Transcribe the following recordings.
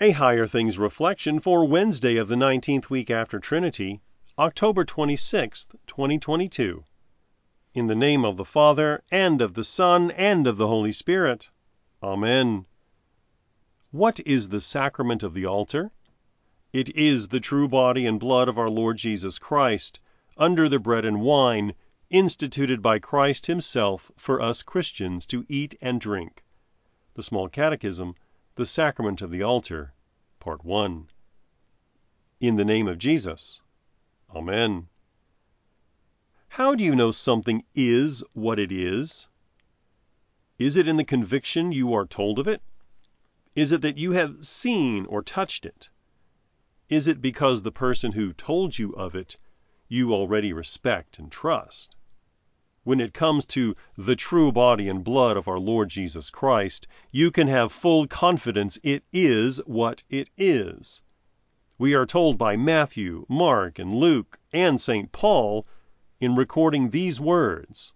A Higher Things Reflection for Wednesday of the 19th week after Trinity, October 26th, 2022. In the name of the Father, and of the Son, and of the Holy Spirit. Amen. What is the sacrament of the altar? It is the true body and blood of our Lord Jesus Christ, under the bread and wine, instituted by Christ Himself for us Christians to eat and drink. The Small Catechism, the Sacrament of the Altar, Part 1. In the name of Jesus. Amen. How do you know something is what it is? Is it in the conviction you are told of it? Is it that you have seen or touched it? Is it because the person who told you of it you already respect and trust? When it comes to the true body and blood of our Lord Jesus Christ, you can have full confidence it is what it is. We are told by Matthew, Mark, and Luke, and St. Paul, in recording these words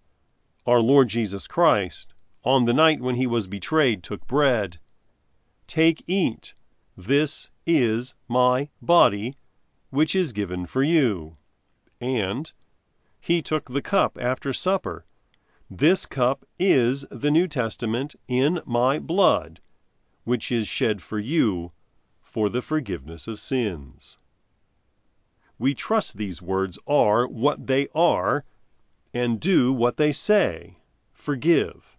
Our Lord Jesus Christ, on the night when he was betrayed, took bread. Take, eat, this is my body, which is given for you. And he took the cup after supper. This cup is the New Testament in my blood, which is shed for you for the forgiveness of sins. We trust these words are what they are and do what they say forgive.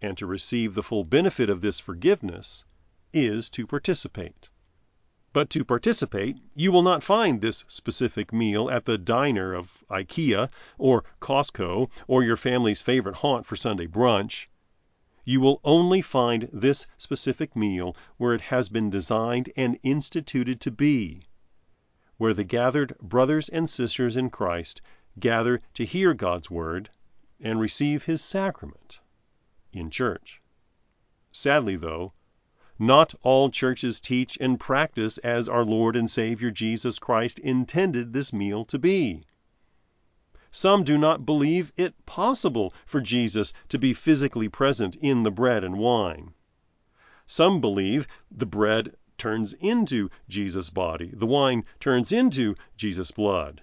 And to receive the full benefit of this forgiveness is to participate. But to participate, you will not find this specific meal at the diner of IKEA or Costco or your family's favorite haunt for Sunday brunch. You will only find this specific meal where it has been designed and instituted to be, where the gathered brothers and sisters in Christ gather to hear God's word and receive his sacrament in church. Sadly, though, not all churches teach and practice as our Lord and Savior Jesus Christ intended this meal to be. Some do not believe it possible for Jesus to be physically present in the bread and wine. Some believe the bread turns into Jesus' body, the wine turns into Jesus' blood.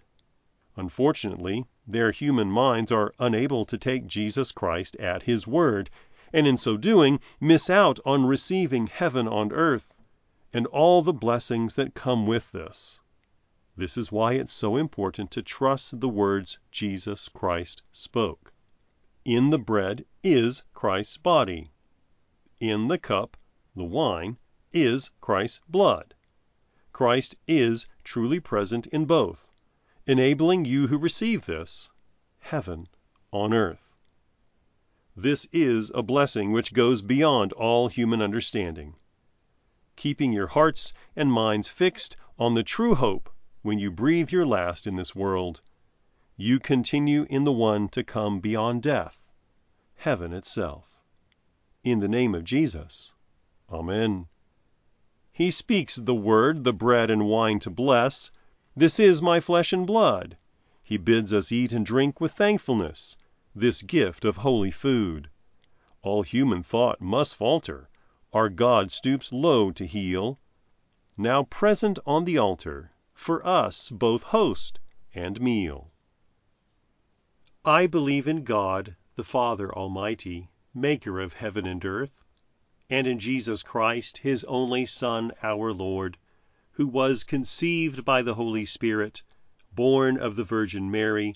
Unfortunately, their human minds are unable to take Jesus Christ at his word and in so doing miss out on receiving heaven on earth and all the blessings that come with this. This is why it's so important to trust the words Jesus Christ spoke. In the bread is Christ's body. In the cup, the wine, is Christ's blood. Christ is truly present in both, enabling you who receive this heaven on earth. This is a blessing which goes beyond all human understanding. Keeping your hearts and minds fixed on the true hope when you breathe your last in this world, you continue in the one to come beyond death, heaven itself. In the name of Jesus. Amen. He speaks the word, the bread and wine to bless. This is my flesh and blood. He bids us eat and drink with thankfulness this gift of holy food. All human thought must falter. Our God stoops low to heal. Now present on the altar, for us both host and meal. I believe in God, the Father Almighty, maker of heaven and earth, and in Jesus Christ, his only Son, our Lord, who was conceived by the Holy Spirit, born of the Virgin Mary,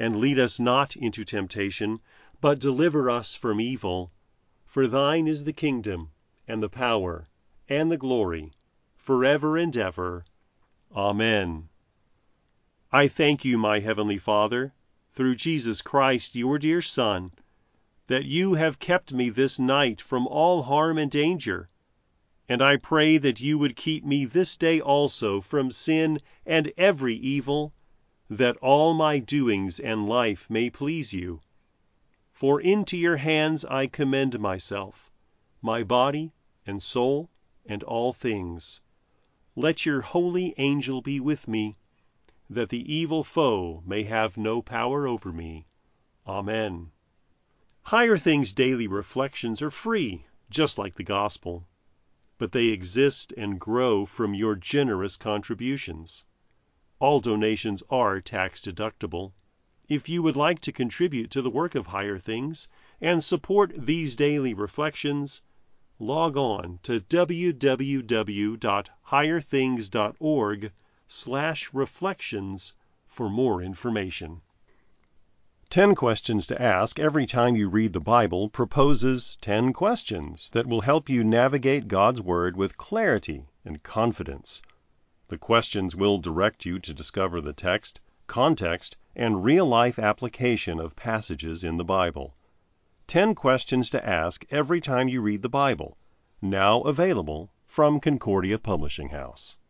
And lead us not into temptation, but deliver us from evil. For thine is the kingdom, and the power, and the glory, forever and ever. Amen. I thank you, my heavenly Father, through Jesus Christ, your dear Son, that you have kept me this night from all harm and danger. And I pray that you would keep me this day also from sin and every evil, that all my doings and life may please you. For into your hands I commend myself, my body and soul and all things. Let your holy angel be with me, that the evil foe may have no power over me. Amen. Higher Things Daily Reflections are free, just like the Gospel but they exist and grow from your generous contributions. All donations are tax deductible. If you would like to contribute to the work of Higher Things and support these daily reflections, log on to www.higherthings.org/reflections for more information. 10 Questions to Ask Every Time You Read the Bible proposes 10 questions that will help you navigate God's Word with clarity and confidence. The questions will direct you to discover the text, context, and real life application of passages in the Bible. 10 Questions to Ask Every Time You Read the Bible, now available from Concordia Publishing House.